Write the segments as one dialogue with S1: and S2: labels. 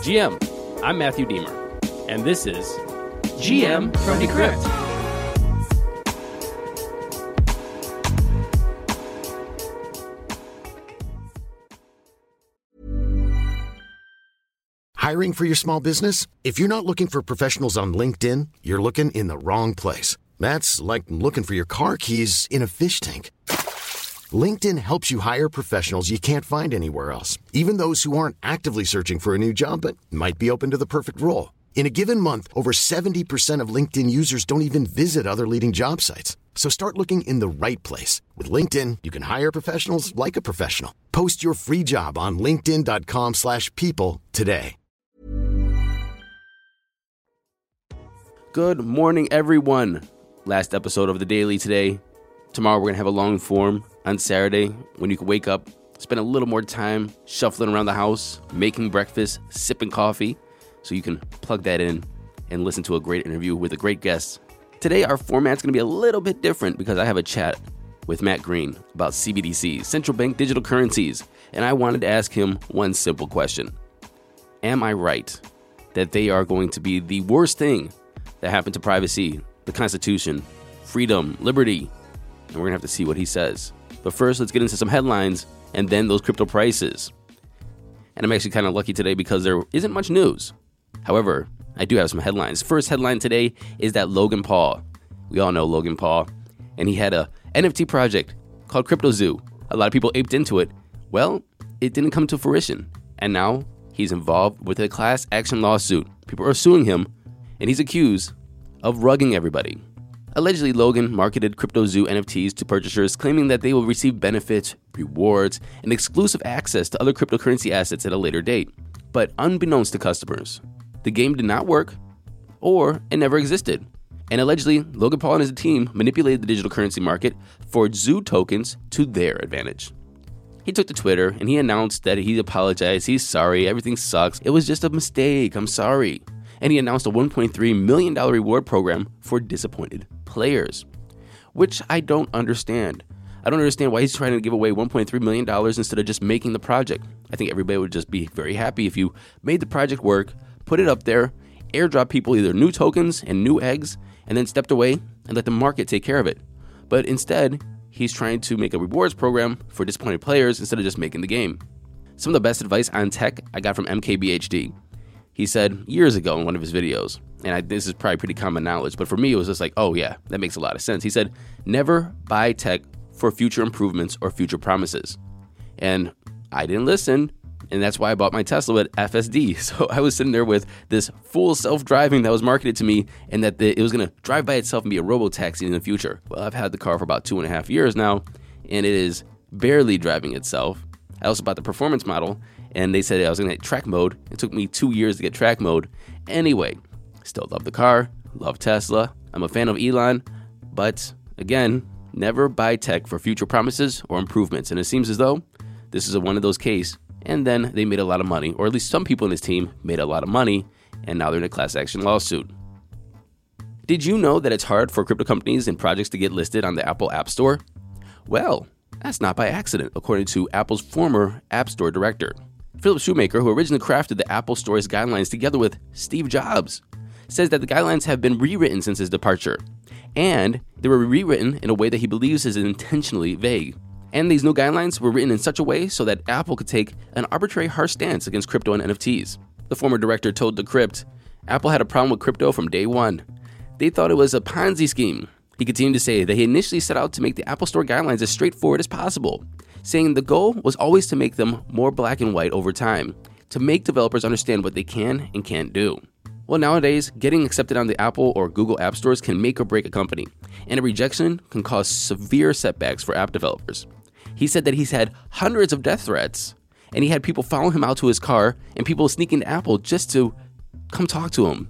S1: GM, I'm Matthew Deemer, and this is GM from Decrypt.
S2: Hiring for your small business? If you're not looking for professionals on LinkedIn, you're looking in the wrong place. That's like looking for your car keys in a fish tank. LinkedIn helps you hire professionals you can't find anywhere else, even those who aren't actively searching for a new job but might be open to the perfect role. In a given month, over 70% of LinkedIn users don't even visit other leading job sites. So start looking in the right place. With LinkedIn, you can hire professionals like a professional. Post your free job on linkedin.com slash people today.
S1: Good morning, everyone. Last episode of the Daily today. Tomorrow we're going to have a long form on Saturday when you can wake up, spend a little more time shuffling around the house, making breakfast, sipping coffee, so you can plug that in and listen to a great interview with a great guest. Today, our format's to be a little bit different because I have a chat with Matt Green about CBDCs, central bank digital currencies, and I wanted to ask him one simple question Am I right that they are going to be the worst thing that happened to privacy, the Constitution, freedom, liberty? And we're to have to see what he says. But first, let's get into some headlines and then those crypto prices. And I'm actually kind of lucky today because there isn't much news. However, I do have some headlines. First headline today is that Logan Paul. We all know Logan Paul, and he had a NFT project called Crypto Zoo. A lot of people aped into it. Well, it didn't come to fruition, and now he's involved with a class action lawsuit. People are suing him, and he's accused of rugging everybody. Allegedly, Logan marketed CryptoZoo NFTs to purchasers, claiming that they will receive benefits, rewards, and exclusive access to other cryptocurrency assets at a later date. But unbeknownst to customers, the game did not work, or it never existed. And allegedly, Logan Paul and his team manipulated the digital currency market for Zoo tokens to their advantage. He took to Twitter and he announced that he apologized, he's sorry, everything sucks, it was just a mistake, I'm sorry. And he announced a $1.3 million reward program for disappointed players, which I don't understand. I don't understand why he's trying to give away $1.3 million instead of just making the project. I think everybody would just be very happy if you made the project work, put it up there, airdrop people either new tokens and new eggs, and then stepped away and let the market take care of it. But instead, he's trying to make a rewards program for disappointed players instead of just making the game. Some of the best advice on tech I got from MKBHD. He said years ago in one of his videos, and I, this is probably pretty common knowledge, but for me, it was just like, oh yeah, that makes a lot of sense. He said, never buy tech for future improvements or future promises. And I didn't listen, and that's why I bought my Tesla at FSD. So I was sitting there with this full self-driving that was marketed to me, and that the, it was going to drive by itself and be a robo taxi in the future. Well, I've had the car for about two and a half years now, and it is barely driving itself. I also bought the performance model, and they said I was going to get track mode. It took me two years to get track mode. Anyway, still love the car, love Tesla. I'm a fan of Elon, but again, never buy tech for future promises or improvements. And it seems as though this is a one of those cases and then they made a lot of money, or at least some people in his team made a lot of money, and now they're in a class action lawsuit. Did you know that it's hard for crypto companies and projects to get listed on the Apple App Store? Well, that's not by accident, according to Apple's former App Store director. Phillip Shoemaker, who originally crafted the Apple Store's guidelines together with Steve Jobs, says that the guidelines have been rewritten since his departure, and they were rewritten in a way that he believes is intentionally vague. And these new guidelines were written in such a way so that Apple could take an arbitrary harsh stance against crypto and NFTs. The former director told Decrypt, Apple had a problem with crypto from day one. They thought it was a Ponzi scheme. He continued to say that he initially set out to make the Apple Store guidelines as straightforward as possible, saying the goal was always to make them more black and white over time, to make developers understand what they can and can't do. Well, nowadays, getting accepted on the Apple or Google App Stores can make or break a company, and a rejection can cause severe setbacks for app developers. He said that he's had hundreds of death threats, and he had people follow him out to his car and people sneaking to Apple just to come talk to him.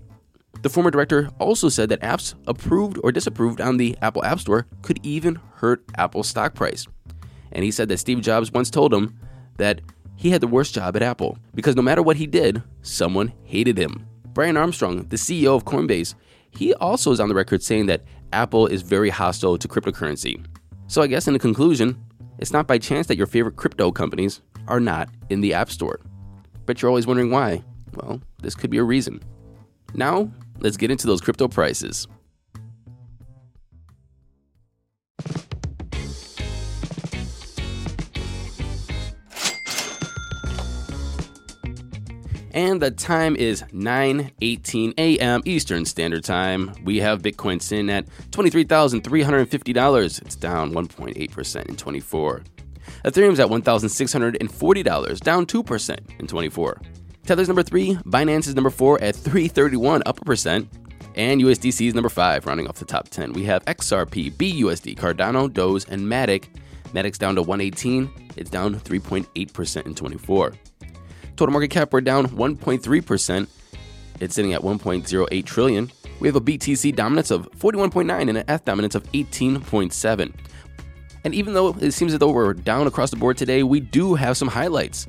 S1: The former director also said that apps approved or disapproved on the Apple App Store could even hurt Apple's stock price. And he said that Steve Jobs once told him that he had the worst job at Apple because no matter what he did, someone hated him. Brian Armstrong, the CEO of Coinbase, he also is on the record saying that Apple is very hostile to cryptocurrency. So I guess in the conclusion, it's not by chance that your favorite crypto companies are not in the App Store. But you're always wondering why. well, this could be a reason. Now, let's get into those crypto prices. And the time is 9:18 a.m. Eastern Standard Time. We have Bitcoin sitting at $23,350. It's down 1.8% in 24. Ethereum's at $1,640, down 2% in 24. Tether's number 3, Binance is number 4 at 331, up a percent. And USDC is number 5, rounding off the top 10. We have XRP, BUSD, Cardano, Doge, and Matic. Matic's down to 118. It's down 3.8% in 24. Total market cap, we're down 1.3%. It's sitting at 1.08 trillion. We have a BTC dominance of 41.9 and an ETH dominance of 18.7. And even though it seems as though we're down across the board today, we do have some highlights.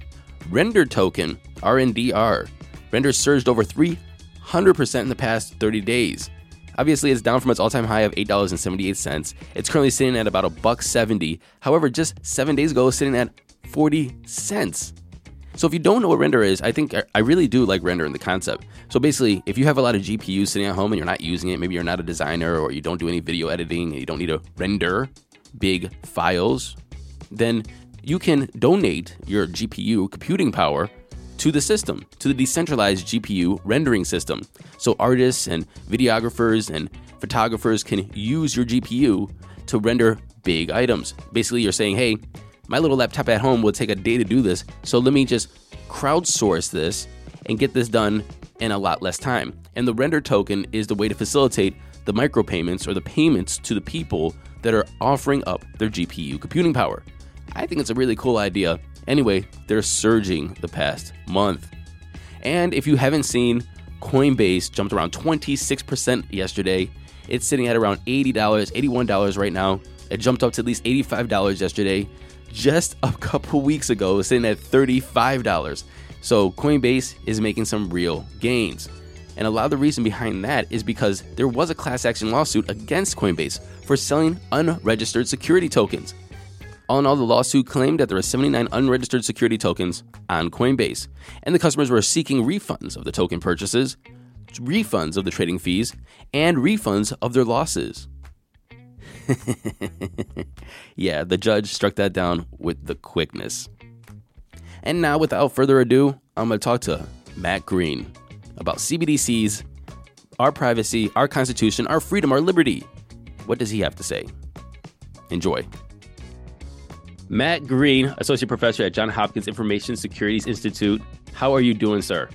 S1: Render token, RNDR. Render surged over 300% in the past 30 days. Obviously, it's down from its all-time high of $8.78. It's currently sitting at about a buck 70. However, just 7 days ago, sitting at 40 cents. So if you don't know what render is, I think I really do like render in the concept. So basically, if you have a lot of GPUs sitting at home and you're not using it, maybe you're not a designer or you don't do any video editing and you don't need to render big files, then you can donate your GPU computing power to the system, to the decentralized GPU rendering system. So artists and videographers and photographers can use your GPU to render big items. Basically, you're saying, hey, my little laptop at home will take a day to do this, so let me just crowdsource this and get this done in a lot less time. And the render token is the way to facilitate the micropayments or the payments to the people that are offering up their GPU computing power. I think it's a really cool idea. Anyway, they're surging the past month. And if you haven't seen, Coinbase jumped around 26% yesterday. It's sitting at around $80, $81 right now. It jumped up to at least $85 yesterday just a couple weeks ago, it was sitting at $35. So Coinbase is making some real gains. And a lot of the reason behind that is because there was a class action lawsuit against Coinbase for selling unregistered security tokens. All in all, the lawsuit claimed that there were 79 unregistered security tokens on Coinbase, and the customers were seeking refunds of the token purchases, refunds of the trading fees, and refunds of their losses. yeah, the judge struck that down with the quickness. And now, without further ado, I'm going to talk to Matt Green about CBDCs, our privacy, our constitution, our freedom, our liberty. What does he have to say? Enjoy. Matt Green, Associate Professor at Johns Hopkins Information Securities Institute. How are you doing, sir?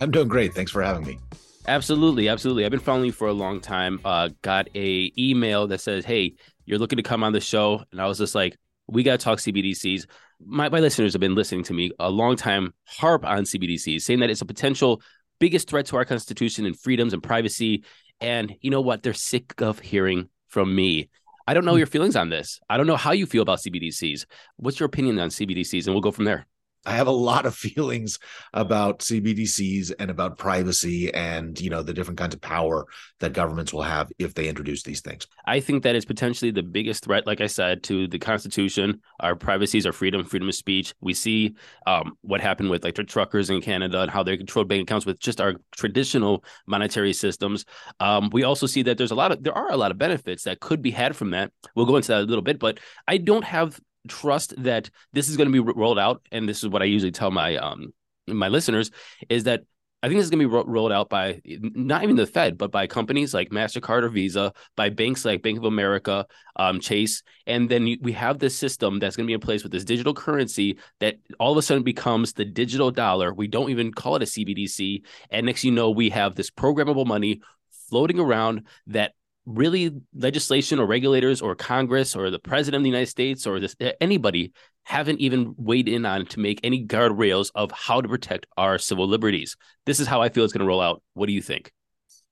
S3: I'm doing great. Thanks for having me.
S1: Absolutely, absolutely. I've been following you for a long time. Uh, got a email that says, "Hey, you're looking to come on the show," and I was just like, "We got to talk CBDCs." My, my listeners have been listening to me a long time harp on CBDCs, saying that it's a potential biggest threat to our constitution and freedoms and privacy. And you know what? They're sick of hearing from me. I don't know your feelings on this. I don't know how you feel about CBDCs. What's your opinion on CBDCs? And we'll go from there.
S3: I have a lot of feelings about CBDCs and about privacy and you know the different kinds of power that governments will have if they introduce these things.
S1: I think that is potentially the biggest threat, like I said, to the Constitution, our privacies, our freedom, freedom of speech. We see um, what happened with like the truckers in Canada and how they controlled bank accounts with just our traditional monetary systems. Um, we also see that there's a lot of there are a lot of benefits that could be had from that. We'll go into that a little bit, but I don't have trust that this is going to be rolled out and this is what i usually tell my um my listeners is that I think this is going to be ro- rolled out by not even the Fed, but by companies like MasterCard or Visa, by banks like Bank of America, um, Chase. And then we have this system that's going to be in place with this digital currency that all of a sudden becomes the digital dollar. We don't even call it a CBDC. And next you know, we have this programmable money floating around that really legislation or regulators or Congress or the president of the United States or this anybody haven't even weighed in on to make any guardrails of how to protect our civil liberties. This is how I feel it's going to roll out. What do you think?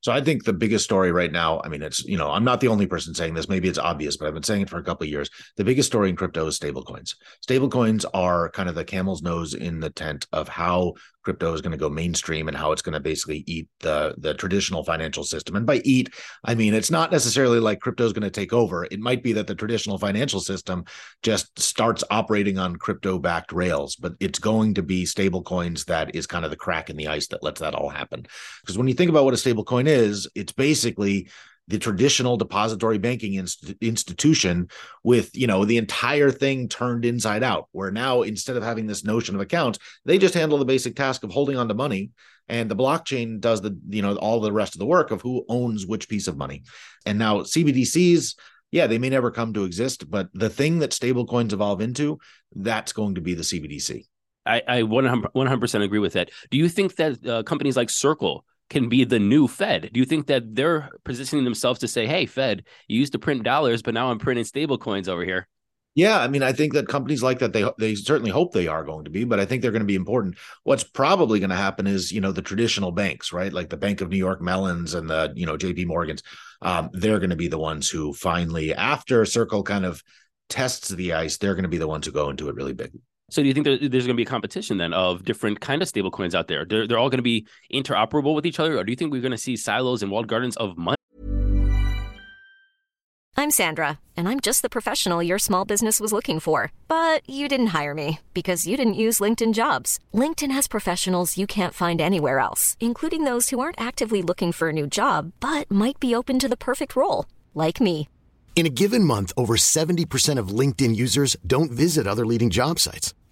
S3: So I think the biggest story right now, I mean, it's, you know, I'm not the only person saying this. Maybe it's obvious, but I've been saying it for a couple of years. The biggest story in crypto is stablecoins. Stablecoins are kind of the camel's nose in the tent of how crypto is going to go mainstream and how it's going to basically eat the the traditional financial system. And by eat, I mean it's not necessarily like crypto is going to take over. It might be that the traditional financial system just starts operating on crypto backed rails, but it's going to be stable coins that is kind of the crack in the ice that lets that all happen. Because when you think about what a stable coin is, it's basically the traditional depository banking inst- institution with you know the entire thing turned inside out where now instead of having this notion of accounts they just handle the basic task of holding on to money and the blockchain does the you know all the rest of the work of who owns which piece of money and now cbdc's yeah they may never come to exist but the thing that stablecoins evolve into that's going to be the cbdc
S1: I, I 100% agree with that. Do you think that uh, companies like Circle can be the new Fed? Do you think that they're positioning themselves to say, "Hey, Fed, you used to print dollars, but now I'm printing stable coins over here"?
S3: Yeah, I mean, I think that companies like that they they certainly hope they are going to be, but I think they're going to be important. What's probably going to happen is, you know, the traditional banks, right, like the Bank of New York Mellons and the you know J.P. Morgans, um, they're going to be the ones who finally, after Circle kind of tests the ice, they're going to be the ones who go into it really big.
S1: So do you think there, there's going to be a competition then of different kind of stable coins out there? They're, they're all going to be interoperable with each other, or do you think we're going to see silos and walled gardens of money?
S4: I'm Sandra, and I'm just the professional your small business was looking for. But you didn't hire me because you didn't use LinkedIn Jobs. LinkedIn has professionals you can't find anywhere else, including those who aren't actively looking for a new job but might be open to the perfect role, like me.
S2: In a given month, over 70% of LinkedIn users don't visit other leading job sites.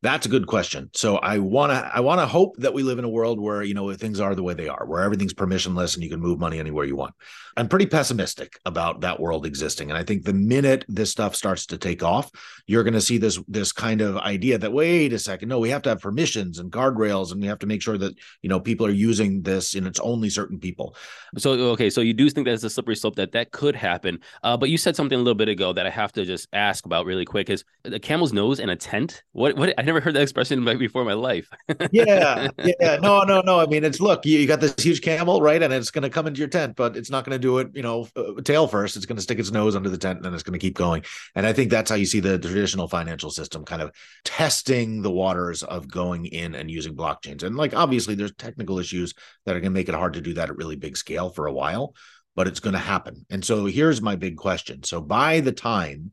S3: That's a good question. So I want to I want to hope that we live in a world where, you know, things are the way they are, where everything's permissionless and you can move money anywhere you want. I'm pretty pessimistic about that world existing. And I think the minute this stuff starts to take off, you're going to see this this kind of idea that wait a second, no, we have to have permissions and guardrails, and we have to make sure that you know people are using this and it's only certain people.
S1: So okay, so you do think that's a slippery slope that that could happen. Uh, but you said something a little bit ago that I have to just ask about really quick: is the camel's nose in a tent? What? What? I never heard that expression before in my life.
S3: yeah, yeah, no, no, no. I mean, it's look, you, you got this huge camel, right, and it's going to come into your tent, but it's not going to do it, you know, uh, tail first. It's going to stick its nose under the tent and then it's going to keep going. And I think that's how you see the traditional financial system kind of testing the waters of going in and using blockchains. And like, obviously, there's technical issues that are going to make it hard to do that at really big scale for a while, but it's going to happen. And so here's my big question. So by the time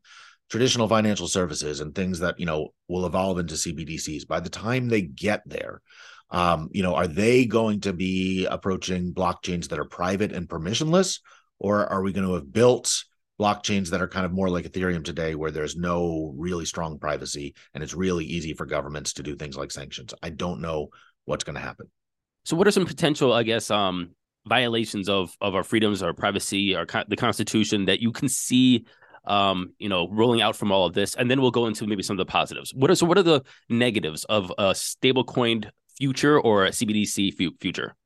S3: traditional financial services and things that, you know, will evolve into CBDCs, by the time they get there, um, you know, are they going to be approaching blockchains that are private and permissionless, or are we going to have built blockchains that are kind of more like Ethereum today, where there's no really strong privacy and it's really easy for governments to do things like sanctions? I don't know what's going to happen.
S1: So, what are some potential, I guess, um, violations of of our freedoms, our privacy, our the Constitution that you can see um, you know, rolling out from all of this, and then we'll go into maybe some of the positives. What are so? What are the negatives of a stablecoined future or a CBDC future?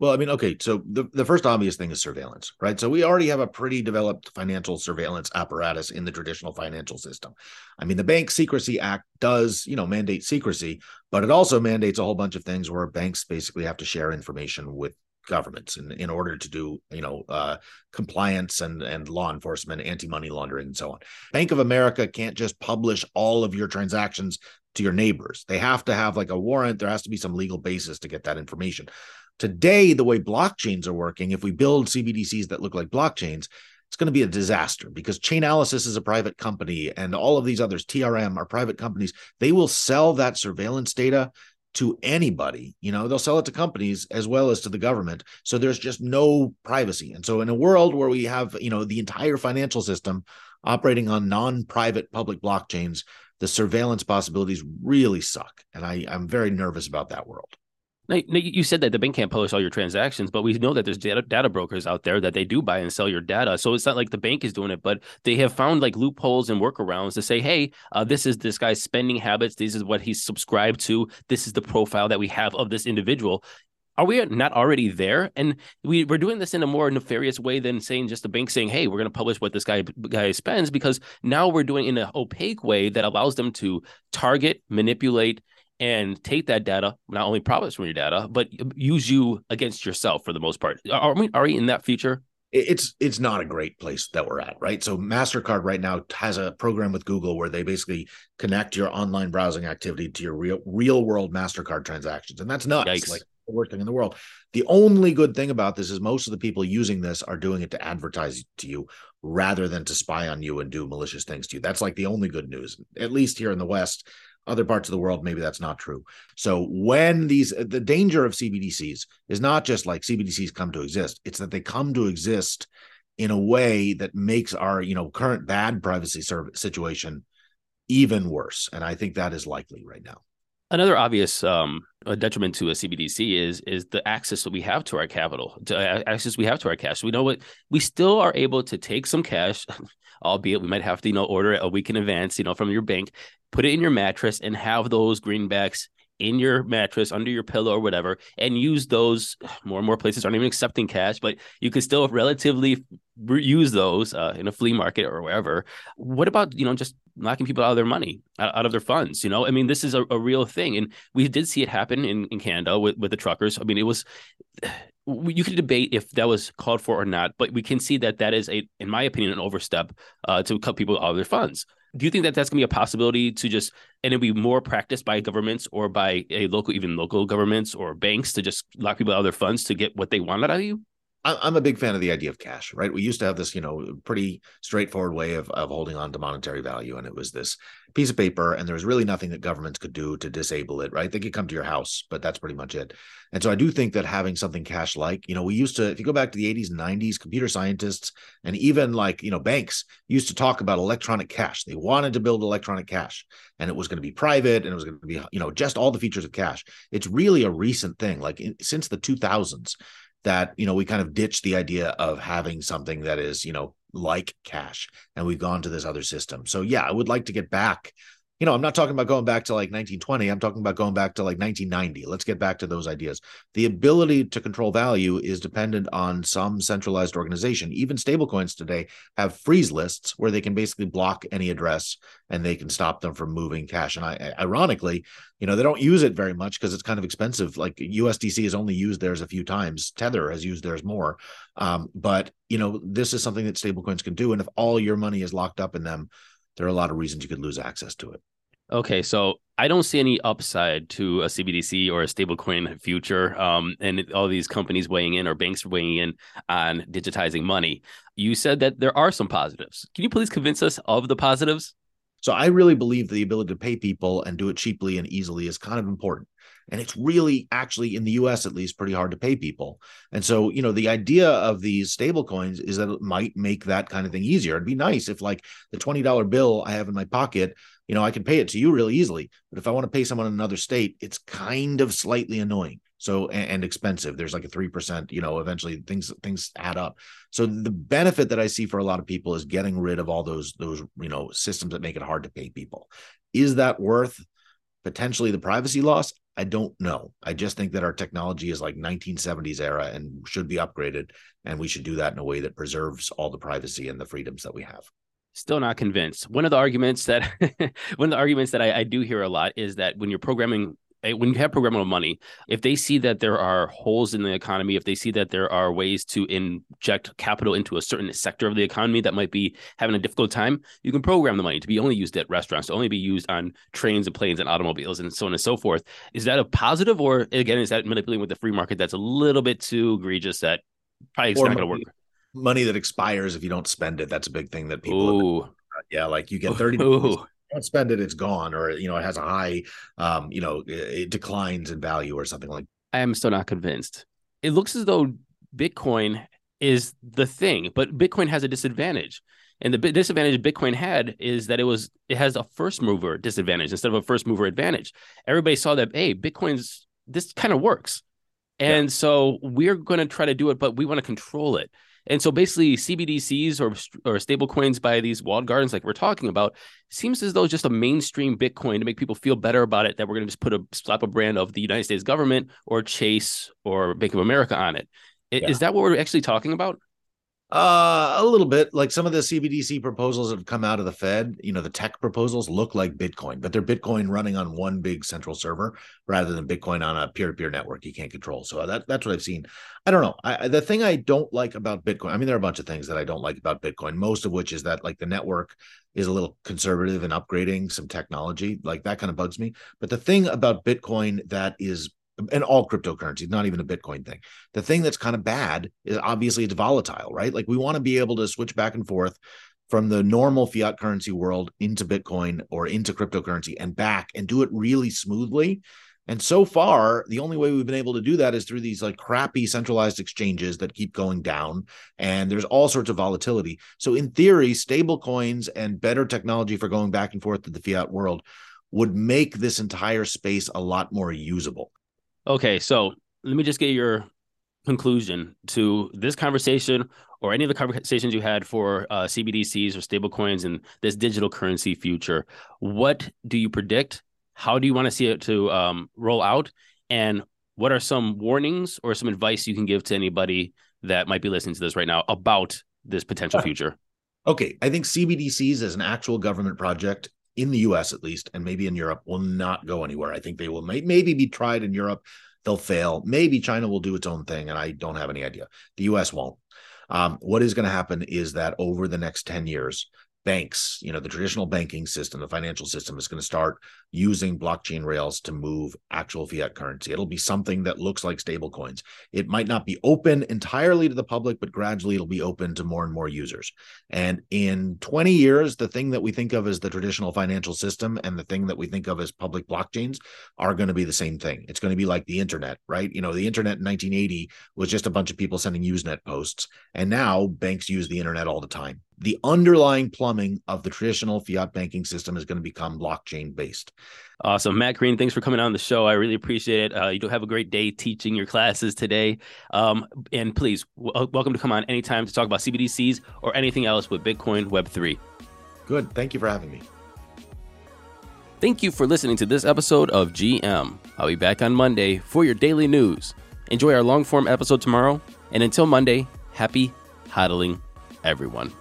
S3: Well, I mean, okay, so the, the first obvious thing is surveillance, right? So we already have a pretty developed financial surveillance apparatus in the traditional financial system. I mean, the Bank Secrecy Act does, you know, mandate secrecy, but it also mandates a whole bunch of things where banks basically have to share information with governments in, in order to do you know uh, compliance and and law enforcement anti-money laundering and so on. Bank of america can't just publish all of your transactions to your neighbors. They have to have like a warrant. There has to be some legal basis to get that information. Today the way blockchains are working if we build cbdc's that look like blockchains it's going to be a disaster because Chainalysis is a private company and all of these others, TRM, are private companies. They will sell that surveillance data to anybody you know they'll sell it to companies as well as to the government. So there's just no privacy. And so in a world where we have you know the entire financial system operating on non-private public blockchains the surveillance possibilities really suck. And i i'm very nervous about that world
S1: now, you said that the bank can't publish all your transactions, but we know that there's data, data brokers out there that they do buy and sell your data. So it's not like the bank is doing it, but they have found like loopholes and workarounds to say, hey, uh, this is this guy's spending habits. This is what he's subscribed to. This is the profile that we have of this individual. are we not already there? And we, we're doing this in a more nefarious way than saying just the bank saying, hey, we're going to publish what this guy guy spends, because now we're doing in an opaque way that allows them to target, manipulate, and take that data, not only profits from your data, but use you against yourself for the most part. Are we, are we in that future?
S3: it's it's not a great place that we're at right so mastercard right now has a program with google where they basically connect your online browsing activity to your real real world mastercard transactions and that's nuts Yikes. like the worst thing in the world the only good thing about this is most of the people using this are doing it to advertise to you rather than to spy on you and do malicious things to you that's like the only good news at least here in the west other parts of the world maybe that's not true. So when these the danger of cbdcs is not just like cbdcs come to exist it's that they come to exist in a way that makes our you know current bad privacy service situation even worse. And i think that is likely right now.
S1: Another obvious um, detriment to a cbdc is is the access that we have to our capital to uh, access we have to our cash. We know what we still are able to take some cash albeit we might have to you know order it a week in advance you know from your bank. Put it in your mattress and have those greenbacks in your mattress under your pillow or whatever and use those. More and more places aren't even accepting cash but you can still relatively use those uh, in a flea market or wherever. What about you know just knocking people out of their money out, of their funds you know? I mean this is a, a real thing and we did see it happen in, in canada with, with the truckers. I mean it was you could debate if that was called for or not but we can see that that is a in my opinion an overstep uh, to cut people out of their funds. Do you think that that's going to be a possibility to just and it'll be more practiced by governments or by a local even local governments or banks to just lock people out of their funds to get what they want out of you
S3: I'm a big fan of the idea of cash, right? We used to have this, you know, pretty straightforward way of, of holding on to monetary value. And it was this piece of paper, and there was really nothing that governments could do to disable it, right? They could come to your house, but that's pretty much it. And so I do think that having something cash like, you know, we used to, if you go back to the 80s and 90s, computer scientists and even like, you know, banks used to talk about electronic cash. They wanted to build electronic cash and it was going to be private and it was going to be, you know, just all the features of cash. It's really a recent thing. Like in, since the 2000s, that you know we kind of ditched the idea of having something that is you know like cash and we've gone to this other system. So yeah i would like to get back you know, I'm not talking about going back to like 1920. I'm talking about going back to like 1990. Let's get back to those ideas. The ability to control value is dependent on some centralized organization. Even stablecoins today have freeze lists where they can basically block any address and they can stop them from moving cash. And I, ironically, you know, they don't use it very much because it's kind of expensive. Like USDC has only used theirs a few times. Tether has used theirs more. Um, but you know, this is something that stablecoins can do. And if all your money is locked up in them, there are a lot of reasons you could lose access to it.
S1: Okay, so I don't see any upside to a CBDC or a stablecoin future, um, and all these companies weighing in or banks weighing in on digitizing money. You said that there are some positives. Can you please convince us of the positives?
S3: So I really believe the ability to pay people and do it cheaply and easily is kind of important. And it's really actually in the US at least pretty hard to pay people. And so, you know, the idea of these stable coins is that it might make that kind of thing easier. It'd be nice if like the $20 bill I have in my pocket, you know, I can pay it to you really easily. But if I want to pay someone in another state, it's kind of slightly annoying. So and, and expensive. There's like a 3%, you know, eventually things things add up. So the benefit that I see for a lot of people is getting rid of all those those, you know, systems that make it hard to pay people. Is that worth potentially the privacy loss? I don't know. I just think that our technology is like 1970s era and should be upgraded, and we should do that in a way that preserves all the privacy and the freedoms that we have.
S1: Still not convinced. One of the arguments that one of the arguments that I, I do hear a lot is that when you're programming eh, when you have programmable money, if they see that there are holes in the economy, if they see that there are ways to inject capital into a certain sector of the economy that might be having a difficult time, you can program the money to be only used at restaurants, to only be used on trains and planes and automobiles and so on and so forth. Is that a positive, or again, is that manipulating with the free market that's a little bit too egregious that probably it's not going to work?
S3: Money that expires if you don't spend it. That's a big thing that people. Ooh. Yeah, like you get 30 don't spend it, it's gone, or you know, it has a high, um, you know, it declines in value or something like.
S1: I am still not convinced. It looks as though Bitcoin is the thing, but Bitcoin has a disadvantage. And the disadvantage Bitcoin had is that it was it has a first mover disadvantage instead of a first mover advantage. Everybody saw that hey, Bitcoin's this kind of works. And yeah. so we're going to try to do it, but we want to control it. And so basically, CBDCs or or stable coins by these walled gardens, like we're talking about, seems as though it's just a mainstream Bitcoin to make people feel better about it. That we're going to just put a slap a brand of the United States government or Chase or Bank of America on it. Yeah. Is that what we're actually talking about?
S3: Uh, a little bit. Like some of the CBDC proposals that have come out of the Fed, you know, the tech proposals look like Bitcoin, but they're Bitcoin running on one big central server rather than Bitcoin on a peer-to-peer network you can't control. So that that's what I've seen. I don't know. I, the thing I don't like about Bitcoin, I mean, there are a bunch of things that I don't like about Bitcoin. Most of which is that like the network is a little conservative in upgrading some technology. Like that kind of bugs me. But the thing about Bitcoin that is and all cryptocurrencies, not even a Bitcoin thing. The thing that's kind of bad is obviously it's volatile, right? Like we want to be able to switch back and forth from the normal fiat currency world into Bitcoin or into cryptocurrency and back and do it really smoothly. And so far, the only way we've been able to do that is through these like crappy centralized exchanges that keep going down. And there's all sorts of volatility. So, in theory, stable coins and better technology for going back and forth to the fiat world would make this entire space a lot more usable.
S1: Okay, so let me just get your conclusion to this conversation or any of the conversations you had for uh, CBDCs or stablecoins and this digital currency future. What do you predict? How do you want to see it to um, roll out? And what are some warnings or some advice you can give to anybody that might be listening to this right now about this potential future?
S3: Okay, I think CBDCs as an actual government project in the US at least, and maybe in Europe, will not go anywhere. I think they will may, maybe be tried in Europe. They'll fail. Maybe China will do its own thing, and I don't have any idea. The US won't. Um, what is going to happen is that over the next 10 years, banks, you know, the traditional banking system, the financial system is going to start using blockchain rails to move actual fiat currency. It'll be something that looks like stable coins. It might not be open entirely to the public, but gradually it'll be open to more and more users. And in 20 years, the thing that we think of as the traditional financial system and the thing that we think of as public blockchains are going to be the same thing. It's going to be like the internet, right? You know, the internet in 1980 was just a bunch of people sending Usenet posts. And now banks use the internet all the time the underlying plumbing of the traditional fiat banking system is going to become blockchain based.
S1: Awesome. Matt Green, thanks for coming on the show. I really appreciate it. Uh, you do have a great day teaching your classes today. Um, and please, w- uh, welcome to come on anytime to talk about CBDCs or anything else with Bitcoin Web3.
S3: Good. Thank you for having me.
S1: Thank you for listening to this episode of GM. I'll be back on Monday for your daily news. Enjoy our long form episode tomorrow. And until Monday, happy hodling, everyone.